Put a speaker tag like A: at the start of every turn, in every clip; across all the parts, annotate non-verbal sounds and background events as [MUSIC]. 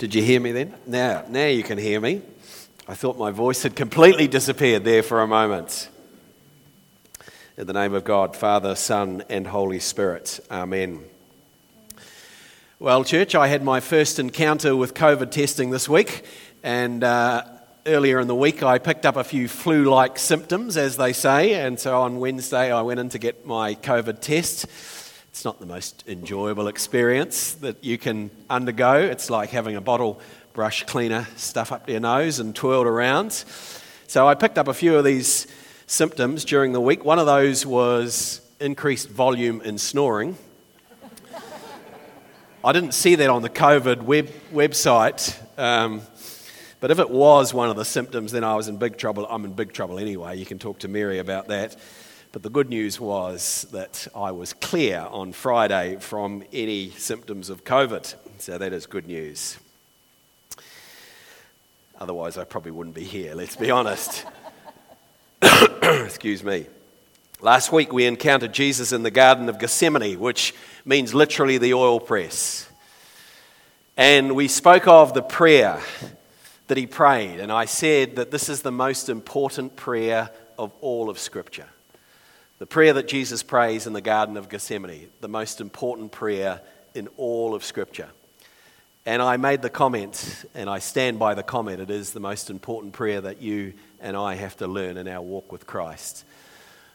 A: Did you hear me then? Now, now you can hear me. I thought my voice had completely disappeared there for a moment. In the name of God, Father, Son, and Holy Spirit. Amen. Well, church, I had my first encounter with COVID testing this week, and uh, earlier in the week I picked up a few flu like symptoms, as they say, and so on Wednesday I went in to get my COVID test. It's not the most enjoyable experience that you can undergo. It's like having a bottle brush cleaner stuff up your nose and twirled around. So I picked up a few of these symptoms during the week. One of those was increased volume in snoring. I didn't see that on the COVID web, website, um, but if it was one of the symptoms, then I was in big trouble. I'm in big trouble anyway. You can talk to Mary about that. But the good news was that I was clear on Friday from any symptoms of COVID. So that is good news. Otherwise, I probably wouldn't be here, let's be honest. [COUGHS] Excuse me. Last week, we encountered Jesus in the Garden of Gethsemane, which means literally the oil press. And we spoke of the prayer that he prayed. And I said that this is the most important prayer of all of Scripture. The prayer that Jesus prays in the Garden of Gethsemane, the most important prayer in all of Scripture. And I made the comment, and I stand by the comment, it is the most important prayer that you and I have to learn in our walk with Christ.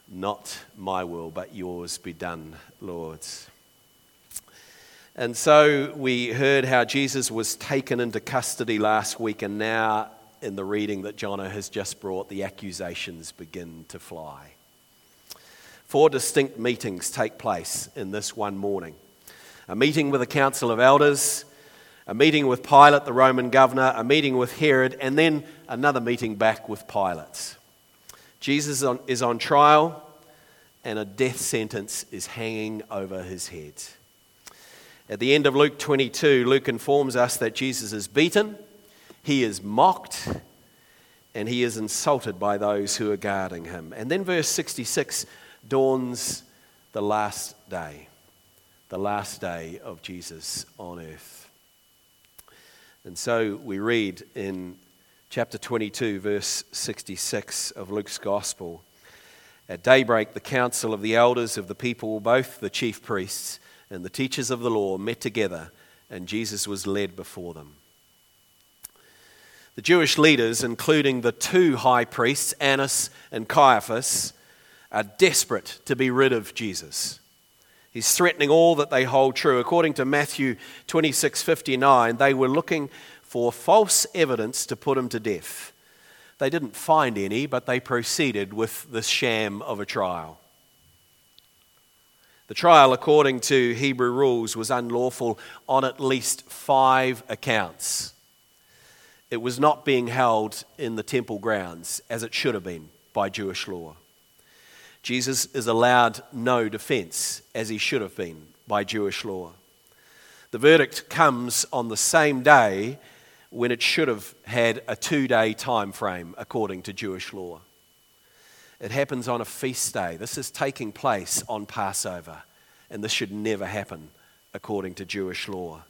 A: Not my will, but yours be done, Lord. And so we heard how Jesus was taken into custody last week, and now in the reading that Jonah has just brought, the accusations begin to fly. Four distinct meetings take place in this one morning a meeting with the Council of Elders, a meeting with Pilate, the Roman governor, a meeting with Herod, and then another meeting back with Pilate. Jesus is on trial, and a death sentence is hanging over his head. At the end of Luke 22, Luke informs us that Jesus is beaten, he is mocked, and he is insulted by those who are guarding him. And then verse 66 dawns the last day, the last day of Jesus on earth. And so we read in chapter 22, verse 66 of Luke's Gospel At daybreak, the council of the elders of the people, both the chief priests and the teachers of the law, met together, and Jesus was led before them. The Jewish leaders, including the two high priests, Annas and Caiaphas, are desperate to be rid of Jesus. He's threatening all that they hold true. According to Matthew 26 59, they were looking for false evidence to put him to death. They didn't find any, but they proceeded with the sham of a trial. The trial, according to Hebrew rules, was unlawful on at least five accounts. It was not being held in the temple grounds as it should have been by Jewish law. Jesus is allowed no defense, as he should have been by Jewish law. The verdict comes on the same day when it should have had a two day time frame according to Jewish law. It happens on a feast day. This is taking place on Passover, and this should never happen according to Jewish law.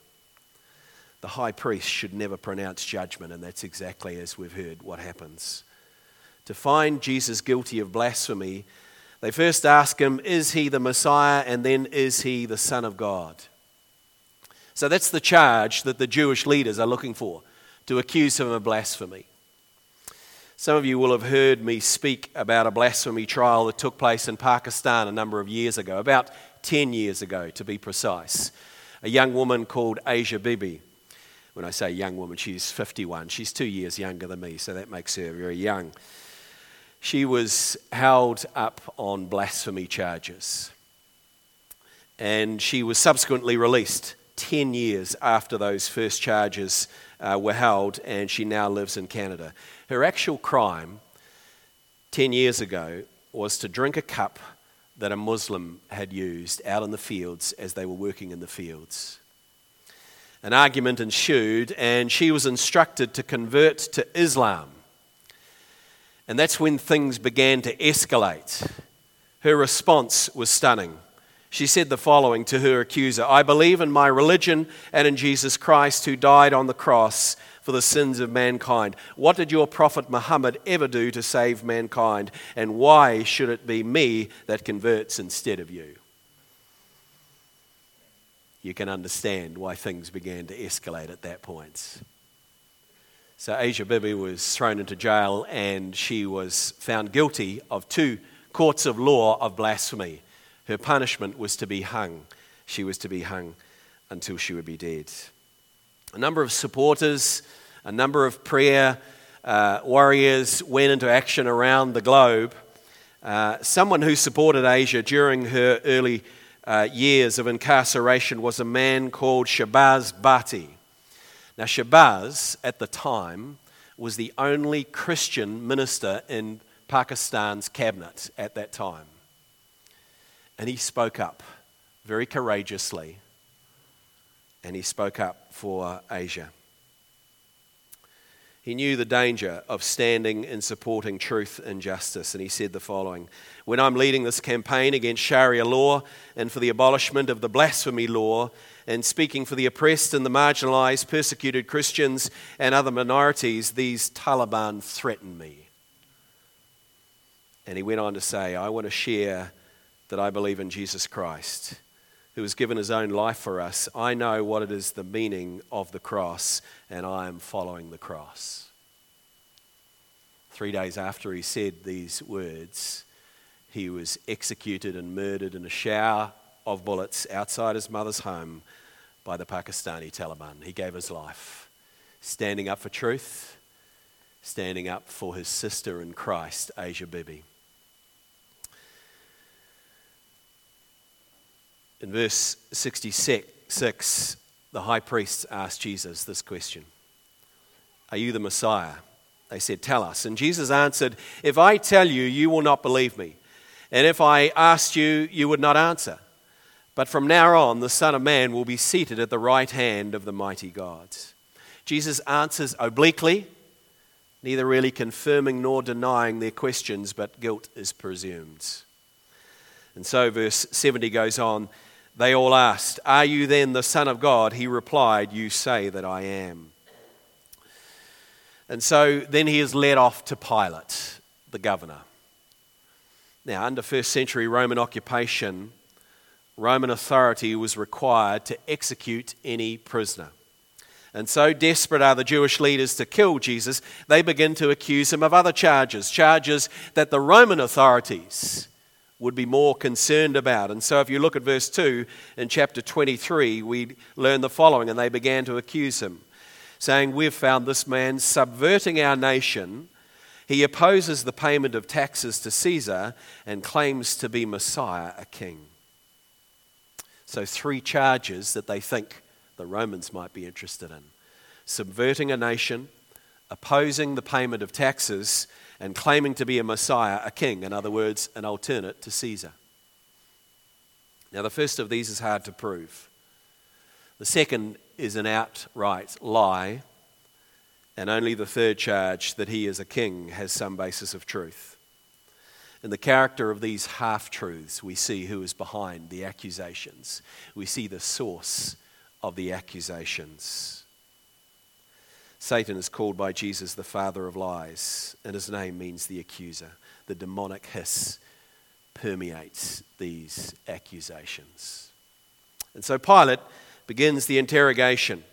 A: The high priest should never pronounce judgment, and that's exactly as we've heard what happens. To find Jesus guilty of blasphemy, they first ask him, Is he the Messiah? And then, Is he the Son of God? So that's the charge that the Jewish leaders are looking for to accuse him of blasphemy. Some of you will have heard me speak about a blasphemy trial that took place in Pakistan a number of years ago, about 10 years ago to be precise. A young woman called Asia Bibi. When I say young woman, she's 51. She's two years younger than me, so that makes her very young she was held up on blasphemy charges. And she was subsequently released 10 years after those first charges uh, were held, and she now lives in Canada. Her actual crime 10 years ago was to drink a cup that a Muslim had used out in the fields as they were working in the fields. An argument ensued, and she was instructed to convert to Islam. And that's when things began to escalate. Her response was stunning. she said the following to her accuser I believe in my religion and in Jesus Christ who died on the cross for the sins of mankind. What did your prophet Muhammad ever do to save mankind? And why should it be me that converts instead of you? You can understand why things began to escalate at that point. So Asia Bibi was thrown into jail and she was found guilty of two courts of law of blasphemy. Her punishment was to be hung. She was to be hung until she would be dead. A number of supporters, a number of prayer uh, warriors went into action around the globe. Uh, someone who supported Asia during her early uh, years of incarceration was a man called Shahbaz Bhatti. Now, Shahbaz at the time was the only Christian minister in Pakistan's cabinet at that time. And he spoke up very courageously, and he spoke up for Asia. He knew the danger of standing and supporting truth and justice, and he said the following When I'm leading this campaign against Sharia law and for the abolishment of the blasphemy law, and speaking for the oppressed and the marginalized, persecuted Christians and other minorities, these Taliban threaten me. And he went on to say, I want to share that I believe in Jesus Christ who has given his own life for us, I know what it is the meaning of the cross, and I am following the cross. Three days after he said these words, he was executed and murdered in a shower of bullets outside his mother's home by the Pakistani Taliban. He gave his life, standing up for truth, standing up for his sister in Christ, Asia Bibi. In verse 66, the high priests asked Jesus this question Are you the Messiah? They said, Tell us. And Jesus answered, If I tell you, you will not believe me. And if I asked you, you would not answer. But from now on, the Son of Man will be seated at the right hand of the mighty God. Jesus answers obliquely, neither really confirming nor denying their questions, but guilt is presumed. And so, verse 70 goes on they all asked, Are you then the Son of God? He replied, You say that I am. And so then he is led off to Pilate, the governor. Now, under first century Roman occupation, Roman authority was required to execute any prisoner. And so desperate are the Jewish leaders to kill Jesus, they begin to accuse him of other charges, charges that the Roman authorities would be more concerned about. And so, if you look at verse 2 in chapter 23, we learn the following and they began to accuse him, saying, We've found this man subverting our nation. He opposes the payment of taxes to Caesar and claims to be Messiah, a king. So, three charges that they think the Romans might be interested in subverting a nation, opposing the payment of taxes, and claiming to be a Messiah, a king, in other words, an alternate to Caesar. Now, the first of these is hard to prove. The second is an outright lie, and only the third charge, that he is a king, has some basis of truth. In the character of these half truths, we see who is behind the accusations. We see the source of the accusations. Satan is called by Jesus the father of lies, and his name means the accuser. The demonic hiss permeates these accusations. And so Pilate begins the interrogation.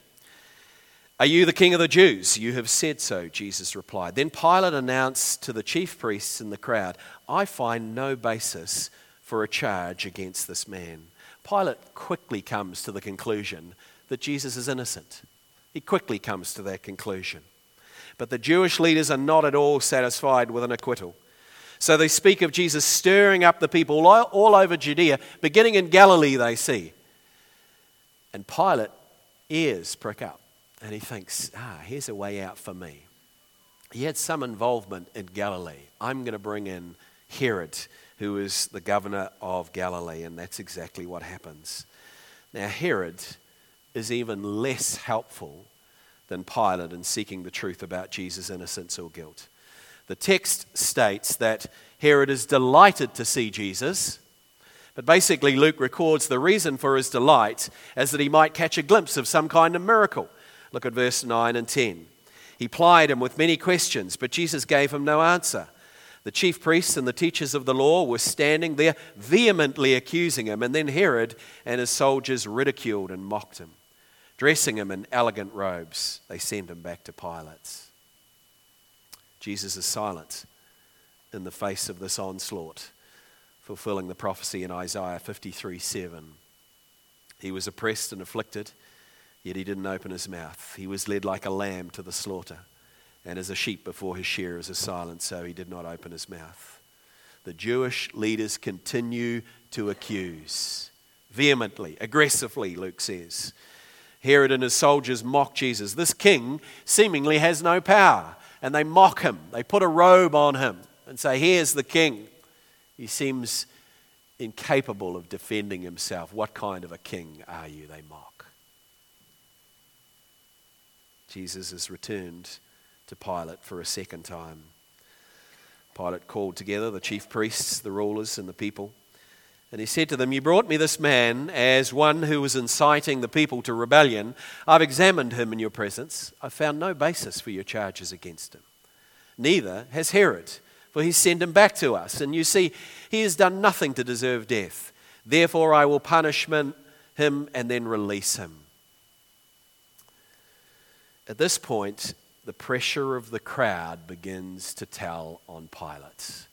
A: Are you the king of the Jews? You have said so, Jesus replied. Then Pilate announced to the chief priests and the crowd, I find no basis for a charge against this man. Pilate quickly comes to the conclusion that Jesus is innocent. He quickly comes to that conclusion. But the Jewish leaders are not at all satisfied with an acquittal. So they speak of Jesus stirring up the people all over Judea, beginning in Galilee, they see. And Pilate ears prick up and he thinks, ah, here's a way out for me. He had some involvement in Galilee. I'm going to bring in Herod, who is the governor of Galilee, and that's exactly what happens. Now, Herod is even less helpful than Pilate in seeking the truth about Jesus' innocence or guilt. The text states that Herod is delighted to see Jesus, But basically, Luke records the reason for his delight as that he might catch a glimpse of some kind of miracle. Look at verse 9 and 10. He plied him with many questions, but Jesus gave him no answer. The chief priests and the teachers of the law were standing there vehemently accusing him, and then Herod and his soldiers ridiculed and mocked him. Dressing him in elegant robes, they sent him back to Pilate. Jesus is silent in the face of this onslaught, fulfilling the prophecy in Isaiah 53 7. He was oppressed and afflicted, yet he didn't open his mouth. He was led like a lamb to the slaughter and as a sheep before his shearers is silent, so he did not open his mouth. The Jewish leaders continue to accuse vehemently, aggressively, Luke says. Herod and his soldiers mock Jesus. This king seemingly has no power, and they mock him. They put a robe on him and say, Here's the king. He seems incapable of defending himself. What kind of a king are you? They mock. Jesus has returned to Pilate for a second time. Pilate called together the chief priests, the rulers, and the people. And he said to them, You brought me this man as one who was inciting the people to rebellion. I've examined him in your presence. I've found no basis for your charges against him. Neither has Herod, for he sent him back to us. And you see, he has done nothing to deserve death. Therefore, I will punish him and then release him. At this point, the pressure of the crowd begins to tell on Pilate.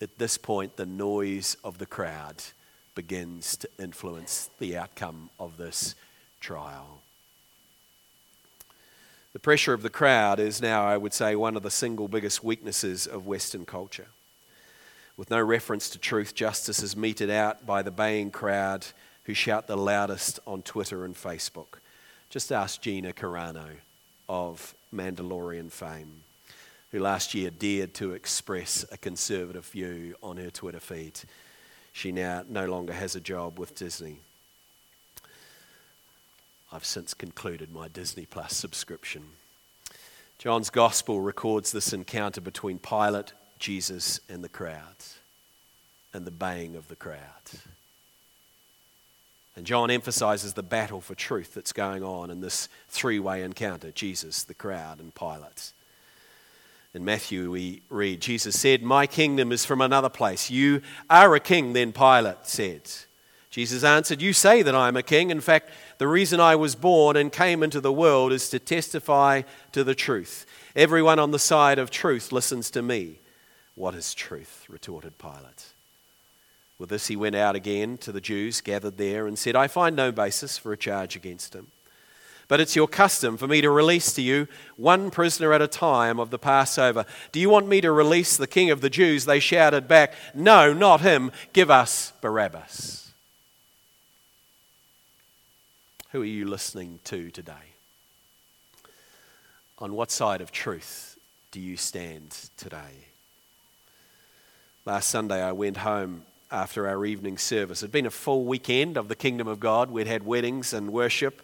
A: At this point, the noise of the crowd begins to influence the outcome of this trial. The pressure of the crowd is now, I would say, one of the single biggest weaknesses of Western culture. With no reference to truth, justice is meted out by the baying crowd who shout the loudest on Twitter and Facebook. Just ask Gina Carano of Mandalorian fame, who last year dared to express a conservative view on her Twitter feed. She now no longer has a job with Disney. I've since concluded my Disney Plus subscription. John's Gospel records this encounter between Pilate, Jesus, and the crowd, and the baying of the crowd. And John emphasizes the battle for truth that's going on in this three way encounter Jesus, the crowd, and Pilate. In Matthew, we read, Jesus said, My kingdom is from another place. You are a king, then Pilate said. Jesus answered, You say that I am a king. In fact, the reason I was born and came into the world is to testify to the truth. Everyone on the side of truth listens to me. What is truth? retorted Pilate. With this, he went out again to the Jews gathered there and said, I find no basis for a charge against him. But it's your custom for me to release to you one prisoner at a time of the Passover. Do you want me to release the king of the Jews? They shouted back, No, not him. Give us Barabbas. Who are you listening to today? On what side of truth do you stand today? Last Sunday, I went home after our evening service. It had been a full weekend of the Kingdom of God. We'd had weddings and worship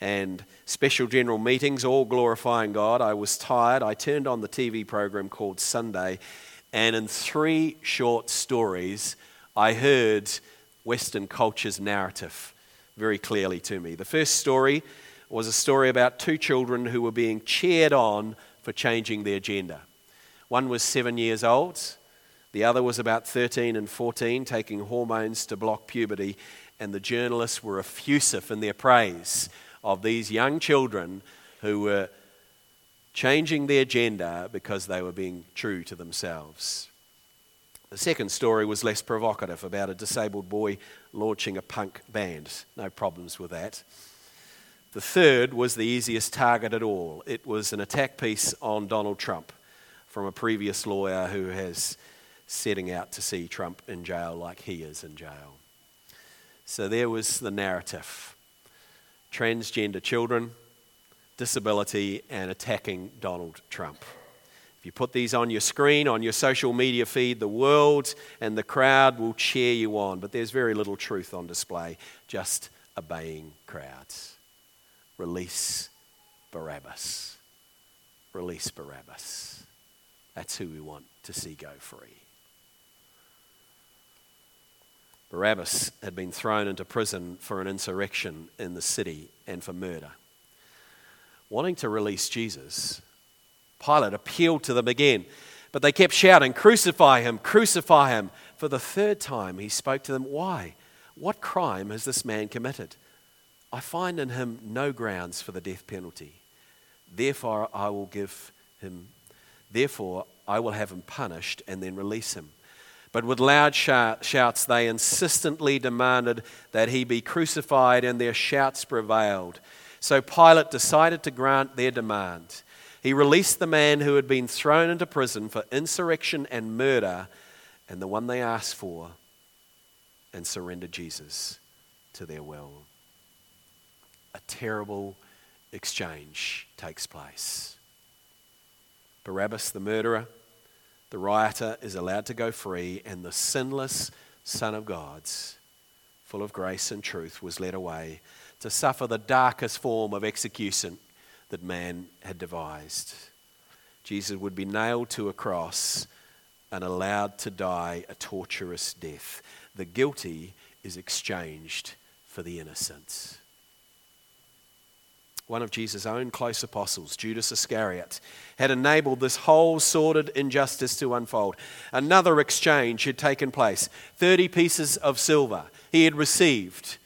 A: and special general meetings, all glorifying God. I was tired. I turned on the TV program called Sunday, and in three short stories, I heard Western culture's narrative very clearly to me. The first story was a story about two children who were being cheered on for changing their gender. One was seven years old, the other was about 13 and 14, taking hormones to block puberty, and the journalists were effusive in their praise of these young children who were changing their gender because they were being true to themselves. The second story was less provocative about a disabled boy launching a punk band. No problems with that. The third was the easiest target at all. It was an attack piece on Donald Trump from a previous lawyer who has setting out to see Trump in jail like he is in jail. So there was the narrative transgender children, disability, and attacking Donald Trump. If you put these on your screen, on your social media feed, the world and the crowd will cheer you on, but there's very little truth on display, just obeying crowds. Release Barabbas. Release Barabbas. That's who we want to see go free. Barabbas had been thrown into prison for an insurrection in the city and for murder. Wanting to release Jesus, Pilate appealed to them again, but they kept shouting, Crucify him, crucify him. For the third time, he spoke to them, Why? What crime has this man committed? I find in him no grounds for the death penalty. Therefore, I will give him, therefore, I will have him punished and then release him. But with loud shouts, they insistently demanded that he be crucified, and their shouts prevailed. So Pilate decided to grant their demand. He released the man who had been thrown into prison for insurrection and murder, and the one they asked for, and surrendered Jesus to their will. A terrible exchange takes place. Barabbas, the murderer, the rioter is allowed to go free, and the sinless Son of God's, full of grace and truth, was led away to suffer the darkest form of execution that man had devised. Jesus would be nailed to a cross and allowed to die a torturous death. The guilty is exchanged for the innocent one of Jesus' own close apostles, Judas Iscariot, had enabled this whole sordid injustice to unfold. Another exchange had taken place 30 pieces of silver he had received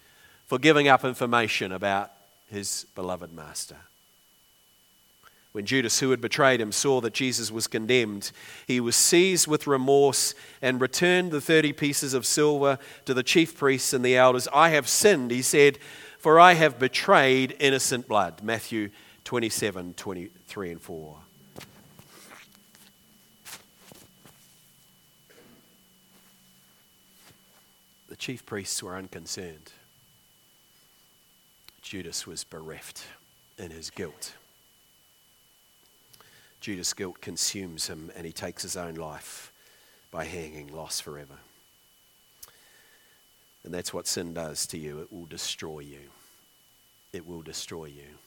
A: for giving up information about his beloved master. When Judas, who had betrayed him, saw that Jesus was condemned, he was seized with remorse and returned the 30 pieces of silver to the chief priests and the elders. I have sinned, he said for I have betrayed innocent blood. Matthew 27 23 and 4. The chief priests were unconcerned. Judas was bereft in his guilt. Judas' guilt consumes him and he takes his own life by hanging, lost forever. And that's what sin does to you. It will destroy you. It will destroy you.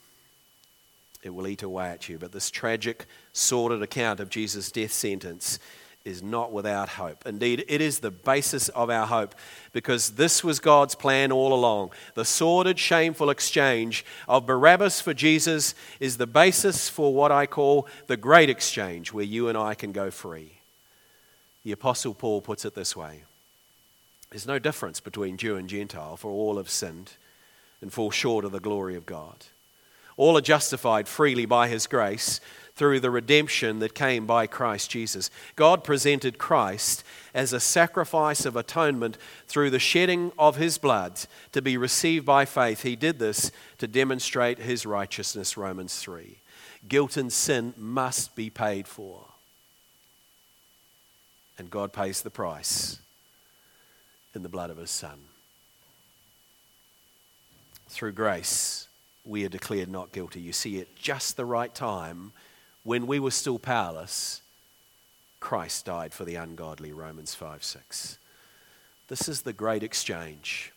A: It will eat away at you. But this tragic, sordid account of Jesus' death sentence is not without hope. Indeed, it is the basis of our hope because this was God's plan all along. The sordid, shameful exchange of Barabbas for Jesus is the basis for what I call the great exchange, where you and I can go free. The Apostle Paul puts it this way there's no difference between Jew and Gentile, for all have sinned and fall short of the glory of God. All are justified freely by His grace through the redemption that came by Christ Jesus. God presented Christ as a sacrifice of atonement through the shedding of His blood to be received by faith. He did this to demonstrate His righteousness, Romans 3. Guilt and sin must be paid for. And God pays the price in the blood of his Son. Through grace, we are declared not guilty. You see, at just the right time, when we were still powerless, Christ died for the ungodly, Romans 5 6. This is the great exchange.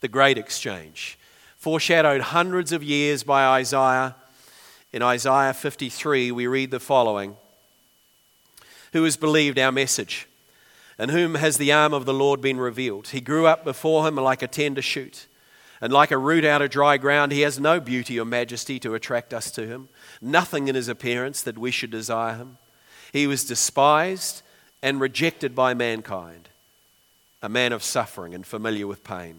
A: The great exchange. Foreshadowed hundreds of years by Isaiah. In Isaiah 53, we read the following Who has believed our message? in whom has the arm of the Lord been revealed. He grew up before him like a tender shoot, and like a root out of dry ground, he has no beauty or majesty to attract us to him, nothing in his appearance that we should desire him. He was despised and rejected by mankind, a man of suffering and familiar with pain.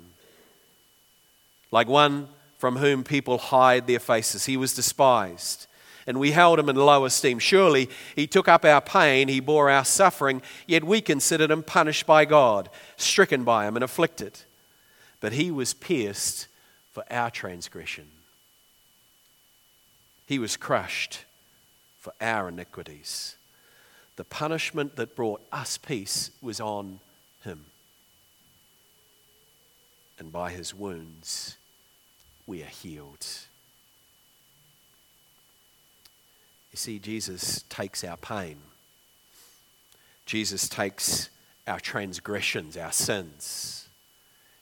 A: Like one from whom people hide their faces, he was despised and we held him in low esteem. Surely he took up our pain, he bore our suffering, yet we considered him punished by God, stricken by him, and afflicted. But he was pierced for our transgression, he was crushed for our iniquities. The punishment that brought us peace was on him. And by his wounds, we are healed. You see, Jesus takes our pain, Jesus takes our transgressions, our sins.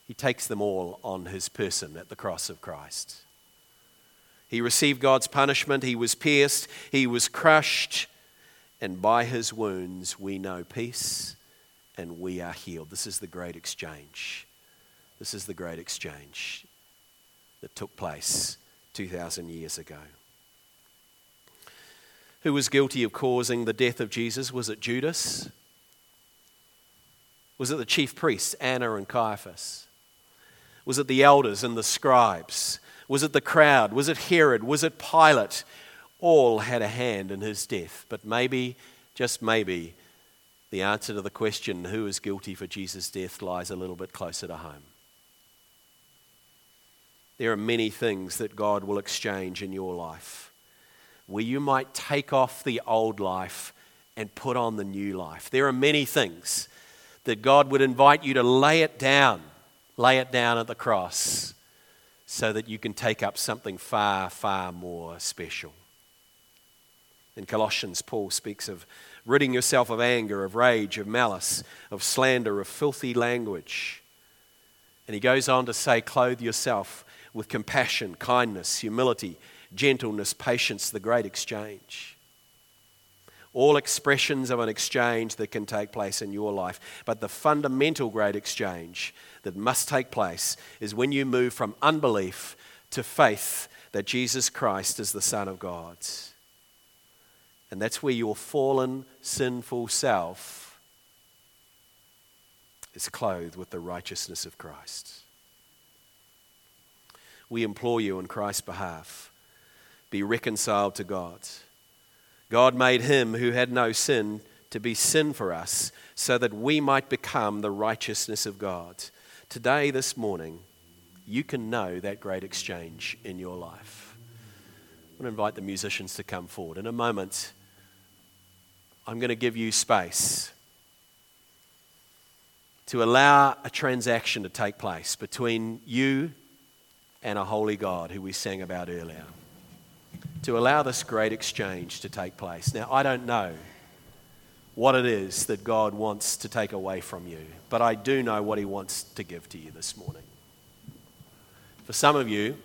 A: He takes them all on his person at the cross of Christ. He received God's punishment, he was pierced, he was crushed, and by his wounds we know peace and we are healed. This is the great exchange. This is the great exchange that took place 2,000 years ago. Who was guilty of causing the death of Jesus? Was it Judas? Was it the chief priests, Anna and Caiaphas? Was it the elders and the scribes? Was it the crowd? Was it Herod? Was it Pilate? All had a hand in his death. But maybe, just maybe, the answer to the question, who is guilty for Jesus' death, lies a little bit closer to home. There are many things that God will exchange in your life where you might take off the old life and put on the new life. There are many things that God would invite you to lay it down, lay it down at the cross, so that you can take up something far, far more special. In Colossians, Paul speaks of ridding yourself of anger, of rage, of malice, of slander, of filthy language. And he goes on to say, clothe yourself with compassion, kindness, humility, gentleness, patience, the great exchange. All expressions of an exchange that can take place in your life. But the fundamental great exchange that must take place is when you move from unbelief to faith that Jesus Christ is the Son of God. And that's where your fallen, sinful self is clothed with the righteousness of Christ. We implore you on Christ's behalf be reconciled to God. God made him who had no sin to be sin for us so that we might become the righteousness of God. Today, this morning, you can know that great exchange in your life. I want to invite the musicians to come forward. In a moment, I'm going to give you space to allow a transaction to take place between you and a holy God who we sang about earlier to allow this great exchange to take place. Now, I don't know what it is that God wants to take away from you, but I do know what He wants to give to you this morning. For some of you,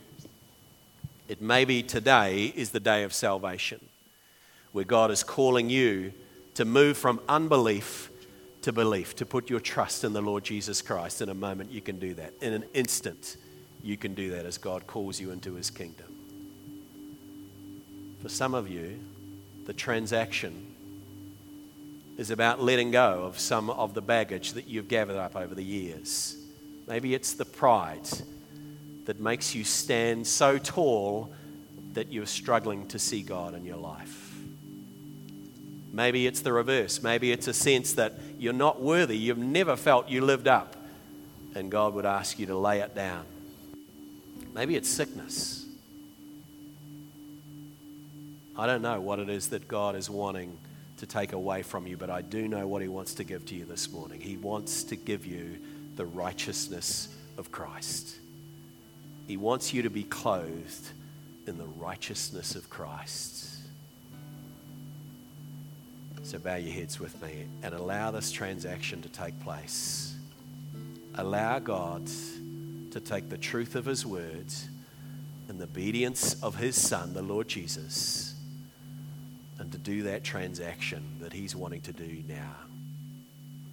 A: it may be today is the day of salvation, where God is calling you to move from unbelief to belief, to put your trust in the Lord Jesus Christ. In a moment, you can do that. In an instant, you can do that as God calls you into His kingdom. For some of you, the transaction is about letting go of some of the baggage that you've gathered up over the years. Maybe it's the pride that makes you stand so tall that you're struggling to see God in your life. Maybe it's the reverse. Maybe it's a sense that you're not worthy. You've never felt you lived up. And God would ask you to lay it down. Maybe it's sickness. I don't know what it is that God is wanting to take away from you, but I do know what He wants to give to you this morning. He wants to give you the righteousness of Christ. He wants you to be clothed in the righteousness of Christ. So bow your heads with me and allow this transaction to take place. Allow God to take the truth of His words and the obedience of His Son, the Lord Jesus and to do that transaction that He's wanting to do now.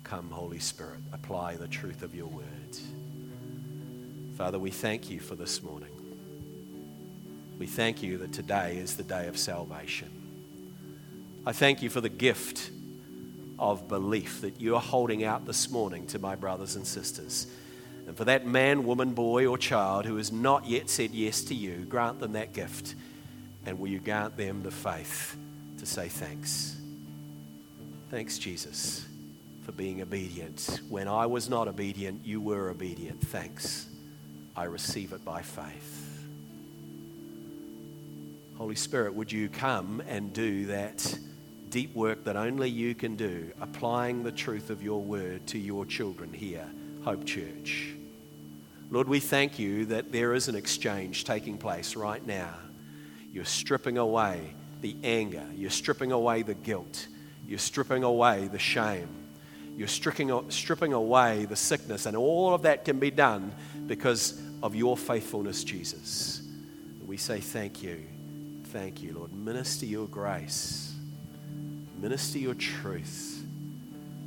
A: Come, Holy Spirit, apply the truth of your word. Father, we thank you for this morning. We thank you that today is the day of salvation. I thank you for the gift of belief that you are holding out this morning to my brothers and sisters. And for that man, woman, boy, or child who has not yet said yes to you, grant them that gift. And will you grant them the faith to say thanks. Thanks, Jesus, for being obedient. When I was not obedient, you were obedient. Thanks. I receive it by faith. Holy Spirit, would you come and do that deep work that only you can do, applying the truth of your word to your children here, Hope Church? Lord, we thank you that there is an exchange taking place right now. You're stripping away the anger. You're stripping away the guilt. You're stripping away the shame. You're stripping, stripping away the sickness. And all of that can be done because of your faithfulness, Jesus. We say thank you. Thank you, Lord. Minister your grace, minister your truth,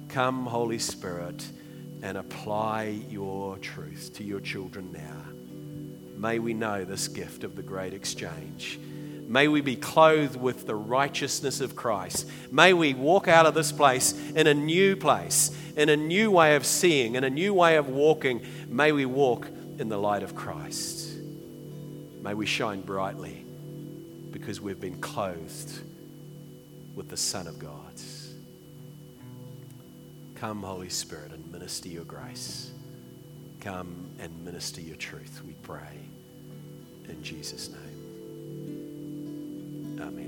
A: Come, Holy Spirit, and apply your truth to your children now. May we know this gift of the great exchange. May we be clothed with the righteousness of Christ. May we walk out of this place in a new place, in a new way of seeing, in a new way of walking. May we walk in the light of Christ. May we shine brightly because we've been clothed with the Son of God. Come, Holy Spirit, and minister your grace. Come and minister your truth, we pray. In Jesus' name. Amen.